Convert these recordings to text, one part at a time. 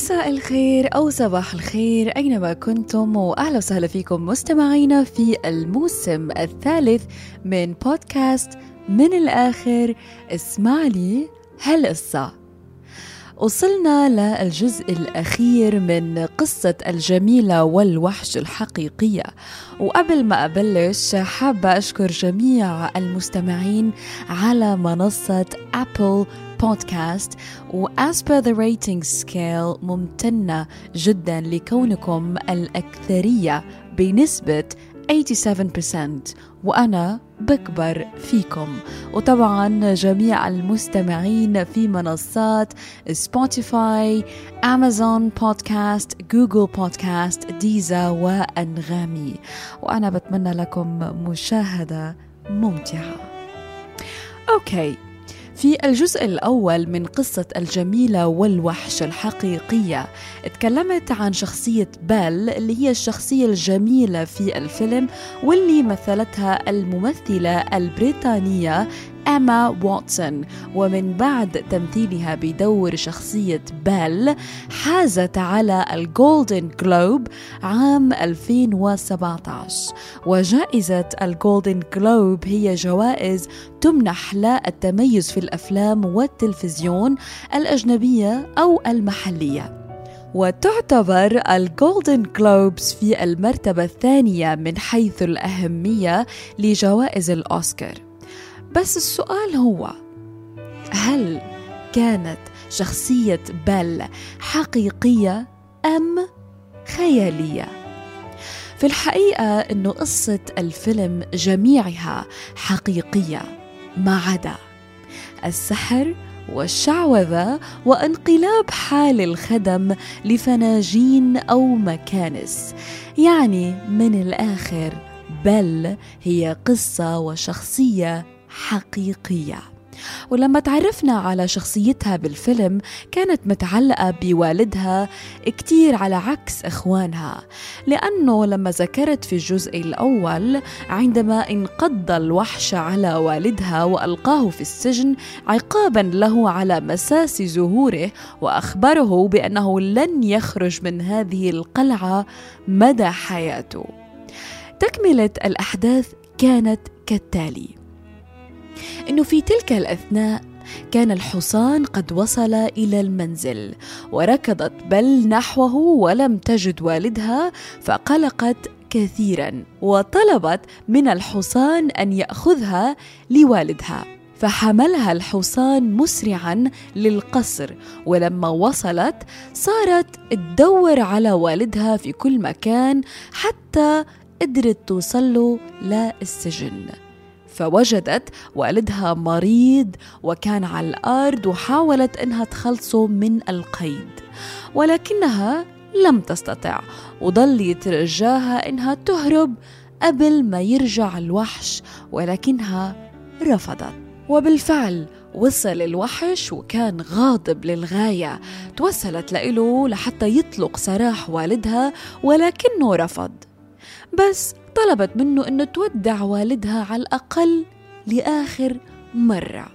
مساء الخير أو صباح الخير أينما كنتم وأهلا وسهلا فيكم مستمعينا في الموسم الثالث من بودكاست من الآخر اسمع لي هالقصة. وصلنا للجزء الأخير من قصة الجميلة والوحش الحقيقية. وقبل ما أبلش حابة أشكر جميع المستمعين على منصة Apple Podcast و as per the rating scale ممتنة جدا لكونكم الأكثرية بنسبة 87% وأنا بكبر فيكم. وطبعا جميع المستمعين في منصات Spotify Amazon Podcast Google Podcast Deezer وأنغامي. وأنا بتمنى لكم مشاهدة ممتعة. Okay في الجزء الأول من قصة الجميلة والوحش الحقيقية. اتكلمت عن شخصية بيل اللي هي الشخصية الجميلة في الفيلم واللي مثلتها الممثلة البريطانية إما واتسون ومن بعد تمثيلها بدور شخصية بيل حازت على ال Golden Globe عام 2017 وجائزة ال Golden Globe هي جوائز تمنح للتميز في الأفلام والتلفزيون الأجنبية أو المحلية. وتعتبر ال Golden Globes في المرتبة الثانية من حيث الأهمية لجوائز الأوسكار. بس السؤال هو هل كانت شخصية بيل حقيقية أم خيالية؟ في الحقيقة أنه قصة الفيلم جميعها حقيقية ما عدا السحر والشعوذة وانقلاب حال الخدم لفناجين أو مكانس يعني من الآخر بل هي قصة وشخصية حقيقية. ولما تعرفنا على شخصيتها بالفيلم كانت متعلقة بوالدها كتير على عكس إخوانها لأنه لما ذكرت في الجزء الأول عندما انقض الوحش على والدها وألقاه في السجن عقابا له على مساس ظهوره وأخبره بأنه لن يخرج من هذه القلعة مدى حياته. تكملة الأحداث كانت كالتالي. إنه في تلك الأثناء كان الحصان قد وصل إلى المنزل وركضت بل نحوه ولم تجد والدها فقلقت كثيرا وطلبت من الحصان أن يأخذها لوالدها فحملها الحصان مسرعا للقصر ولما وصلت صارت تدور على والدها في كل مكان حتى قدرت توصل له للسجن فوجدت والدها مريض وكان على الأرض وحاولت إنها تخلصه من القيد ولكنها لم تستطع وضل يترجاها إنها تهرب قبل ما يرجع الوحش ولكنها رفضت. وبالفعل وصل الوحش وكان غاضب للغاية توسلت له لحتى يطلق سراح والدها ولكنه رفض. بس طلبت منه إنه تودع والدها على الأقل لآخر مرة.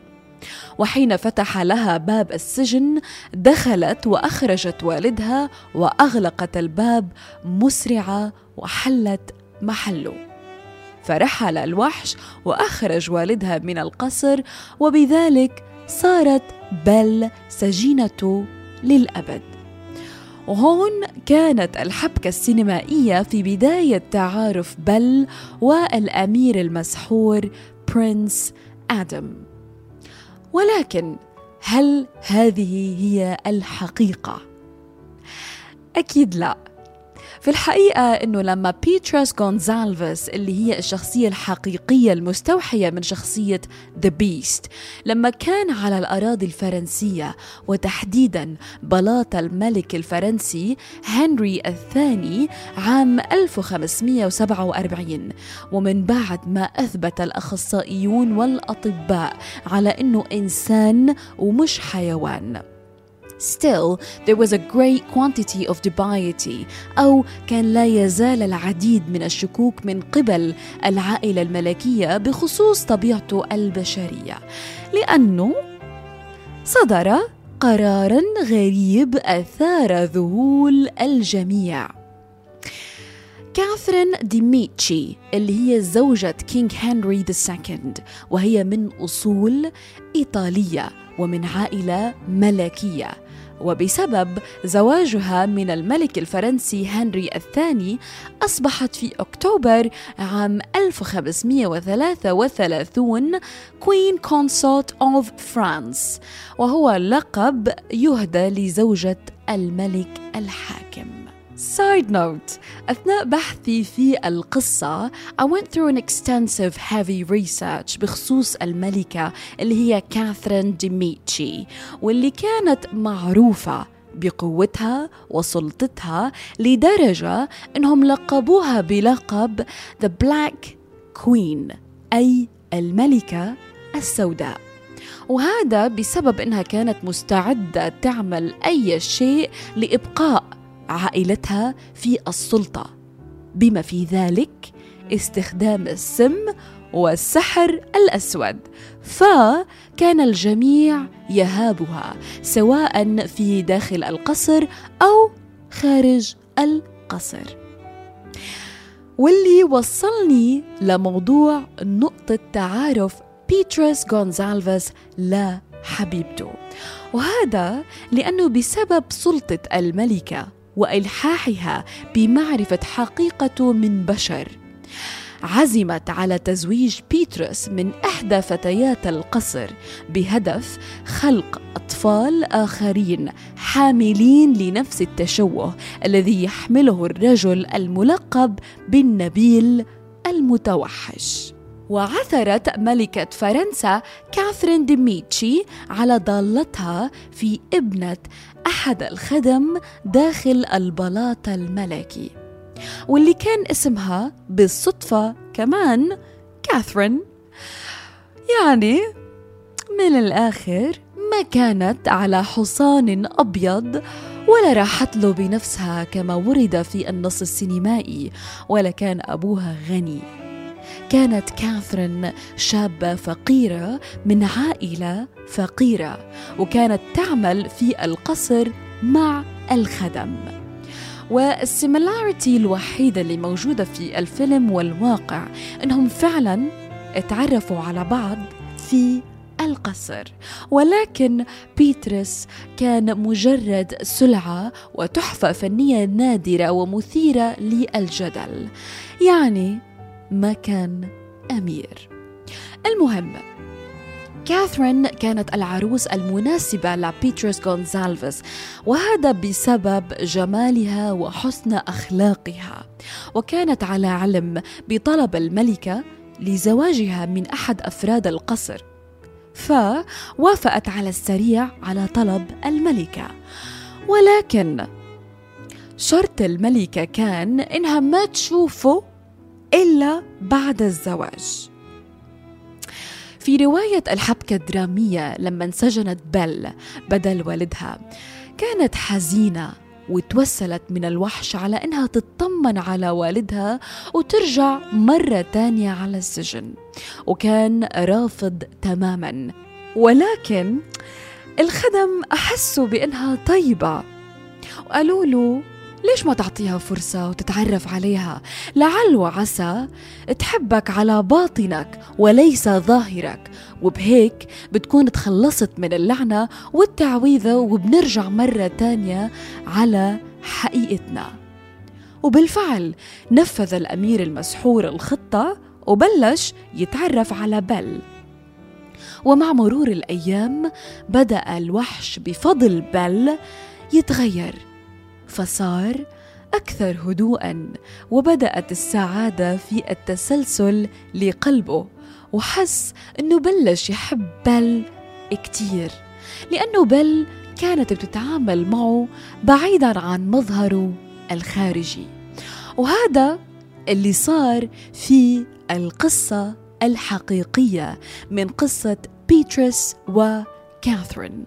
وحين فتح لها باب السجن دخلت وأخرجت والدها وأغلقت الباب مسرعة وحلت محله. فرحل الوحش وأخرج والدها من القصر وبذلك صارت بل سجينته للأبد. وهون كانت الحبكة السينمائية في بداية تعارف بل والأمير المسحور برنس آدم ولكن هل هذه هي الحقيقة؟ أكيد لا في الحقيقة أنه لما بيتراس غونزالفيس اللي هي الشخصية الحقيقية المستوحية من شخصية The Beast لما كان على الأراضي الفرنسية وتحديدا بلاط الملك الفرنسي هنري الثاني عام 1547 ومن بعد ما أثبت الأخصائيون والأطباء على أنه إنسان ومش حيوان. Still, there was a great quantity of dubiety. أو كان لا يزال العديد من الشكوك من قبل العائلة الملكية بخصوص طبيعته البشرية. لأنه أصدر قرارا غريب أثار ذهول الجميع. كاثرين دي ميديتشي اللي هي زوجة King هنري II وهي من أصول إيطالية ومن عائلة ملكية. وبسبب زواجها من الملك الفرنسي هنري الثاني أصبحت في أكتوبر عام 1533 Queen Consort of France وهو لقب يهدى لزوجة الملك الحاكم. Side note أثناء بحثي في القصة I went through an extensive heavy research بخصوص الملكة اللي هي كاثرين دي ميديتشي واللي كانت معروفة بقوتها وسلطتها لدرجة أنهم لقبوها بلقب The Black Queen أي الملكة السوداء. وهذا بسبب أنها كانت مستعدة تعمل أي شيء لإبقاء عائلتها في السلطة بما في ذلك استخدام السم والسحر الأسود. فكان الجميع يهابها سواء في داخل القصر أو خارج القصر. واللي وصلني لموضوع نقطة تعارف بيترس غونزالفيس لحبيبته وهذا لأنه بسبب سلطة الملكة وإلحاحها بمعرفة حقيقته من بشر. عزمت على تزويج بيتروس من إحدى فتيات القصر بهدف خلق أطفال آخرين حاملين لنفس التشوه الذي يحمله الرجل الملقب بالنبيل المتوحش. وعثرت ملكة فرنسا كاثرين ديميتشي على ضالتها في ابنة أحد الخدم داخل البلاط الملكي واللي كان اسمها بالصدفة كمان كاثرين. يعني من الآخر ما كانت على حصان أبيض ولا راحت له بنفسها كما ورد في النص السينمائي ولا كان أبوها غني. كانت كاثرين شابة فقيرة من عائلة فقيرة وكانت تعمل في القصر مع الخدم. والسيميلاريتي الوحيدة اللي موجودة في الفيلم والواقع إنهم فعلا اتعرفوا على بعض في القصر. ولكن بيترس كان مجرد سلعة وتحفة فنية نادرة ومثيرة للجدل. يعني ما كان أمير. المهم كاثرين كانت العروس المناسبة لبيتروس غونزالفيس وهذا بسبب جمالها وحسن أخلاقها. وكانت على علم بطلب الملكة لزواجها من أحد أفراد القصر. فوافقت على السريع على طلب الملكة. ولكن شرط الملكة كان إنها ما تشوفه إلا بعد الزواج. في رواية الحبكة الدرامية لما انسجنت بيل بدل والدها كانت حزينة وتوسلت من الوحش على إنها تطمن على والدها وترجع مرة تانية على السجن وكان رافض تماما. ولكن الخدم أحسوا بإنها طيبة وقالوا له ليش ما تعطيها فرصة وتتعرف عليها؟ لعل وعسى تحبك على باطنك وليس ظاهرك. وبهيك بتكون تخلصت من اللعنة والتعويذة وبنرجع مرة تانية على حقيقتنا. وبالفعل نفذ الأمير المسحور الخطة وبلش يتعرف على بل. ومع مرور الأيام بدأ الوحش بفضل بل يتغير. فصار أكثر هدوءا وبدأت السعادة في التسلسل لقلبه وحس إنه بلش يحب بل كتير لأنه بل كانت بتتعامل معه بعيدا عن مظهره الخارجي. وهذا اللي صار في القصة الحقيقية من قصة بيترس وكاثرين.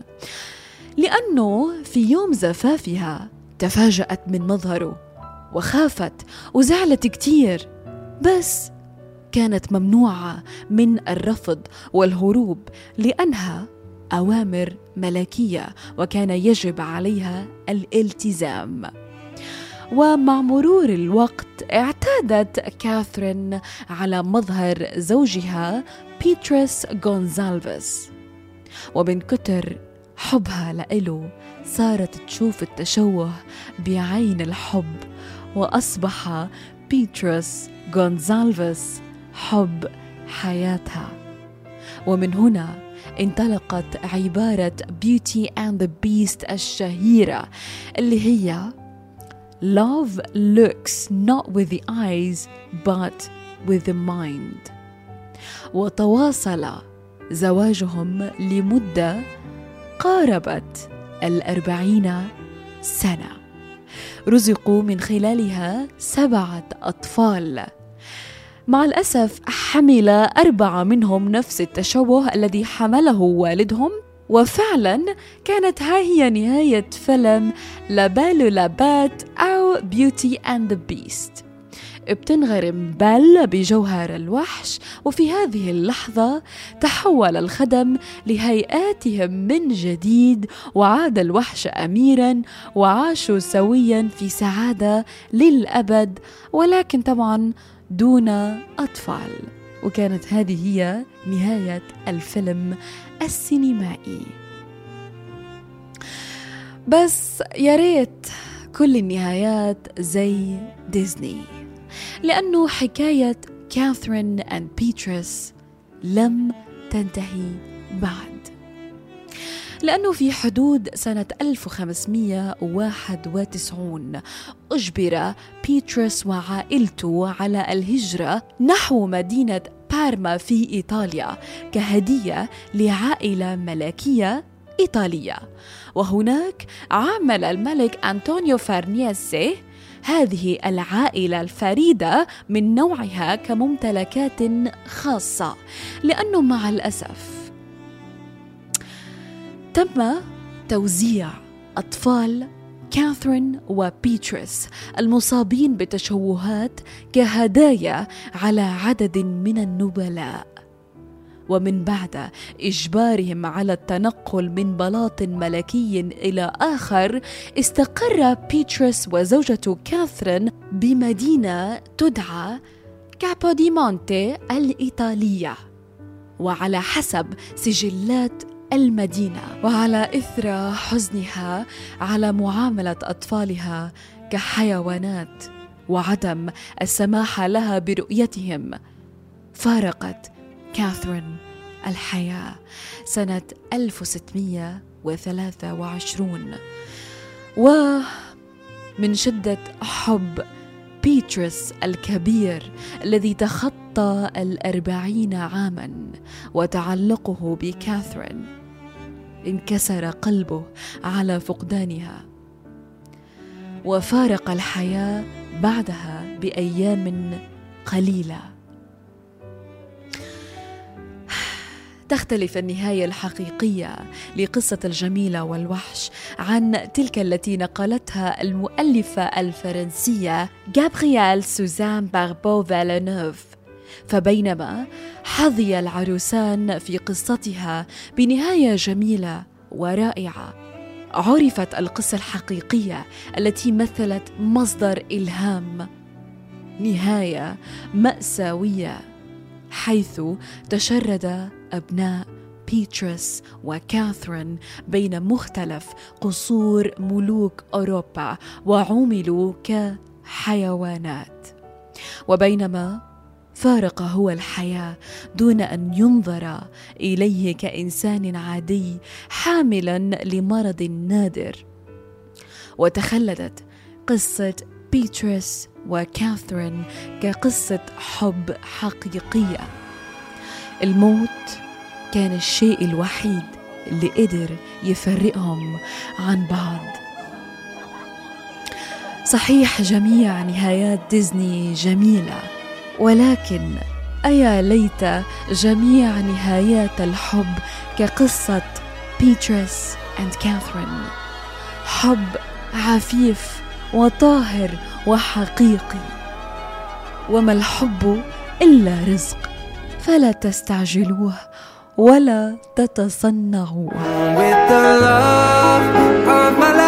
لأنه في يوم زفافها تفاجأت من مظهره وخافت وزعلت كتير بس كانت ممنوعة من الرفض والهروب لأنها أوامر ملكية وكان يجب عليها الالتزام. ومع مرور الوقت اعتادت كاثرين على مظهر زوجها بيترس غونزالفيس ومن كتر حبها لإله صارت تشوف التشوه بعين الحب وأصبح بيترس غونزالفيس حب حياتها. ومن هنا انطلقت عبارة Beauty and the Beast الشهيرة اللي هي Love looks not with the eyes but with the mind. وتواصل زواجهم لمدة قاربت الأربعين سنة. رزقوا من خلالها سبعة أطفال. مع الأسف حمل أربعة منهم نفس التشوه الذي حمله والدهم وفعلا كانت ها هي نهاية فيلم La Belle et la Bête أو Beauty and the Beast بتنغرم بيل بجوهر الوحش. وفي هذه اللحظة تحول الخدم لهيئاتهم من جديد وعاد الوحش أميرا وعاشوا سويا في سعادة للأبد ولكن طبعا دون أطفال. وكانت هذه هي نهاية الفيلم السينمائي. بس يا ريت كل النهايات زي ديزني. لأنه حكاية كاثرين أند بيترس لم تنتهي بعد. لأنه في حدود سنة 1591 أجبر بيترس وعائلته على الهجرة نحو مدينة بارما في إيطاليا كهدية لعائلة ملكية إيطالية. وهناك عامل الملك أنطونيو فارنيسي هذه العائلة الفريدة من نوعها كممتلكات خاصة لأنه مع الأسف تم توزيع أطفال كاثرين وبيتريس المصابين بتشوهات كهدايا على عدد من النبلاء. ومن بعد إجبارهم على التنقل من بلاط ملكي إلى آخر استقر بيتريس وزوجته كاثرين بمدينة تدعى كابوديمونتي الإيطالية. وعلى حسب سجلات المدينة. وعلى إثر حزنها على معاملة أطفالها كحيوانات وعدم السماح لها برؤيتهم فارقت كاثرين الحياة سنة 1623 ومن شدة حب بيترس الكبير الذي تخطى الأربعين عاما وتعلقه بكاثرين. انكسر قلبه على فقدانها. وفارق الحياة بعدها بأيام قليلة. تختلف النهاية الحقيقية لقصة الجميله والوحش عن تلك التي نقلتها المؤلفة الفرنسية جابرييل سوزان باربو فالينوف فبينما حظي العروسان في قصتها بنهاية جميلة ورائعة عرفت القصة الحقيقية التي مثلت مصدر إلهام نهاية مأساوية. حيث تشرد أبناء بيترس وكاثرين بين مختلف قصور ملوك أوروبا وعُملوا كحيوانات. وبينما فارق هو الحياة دون أن ينظر إليه كإنسان عادي حاملا لمرض نادر. وتخلدت قصة بيترس وكاثرين كقصة حب حقيقية. الموت كان الشيء الوحيد اللي قدر يفرقهم عن بعض. صحيح جميع نهايات ديزني جميلة ولكن أيا ليت جميع نهايات الحب كقصة بيترس and كاثرين حب عفيف وطاهر وحقيقي. وما الحب إلا رزق فلا تستعجلوه ولا love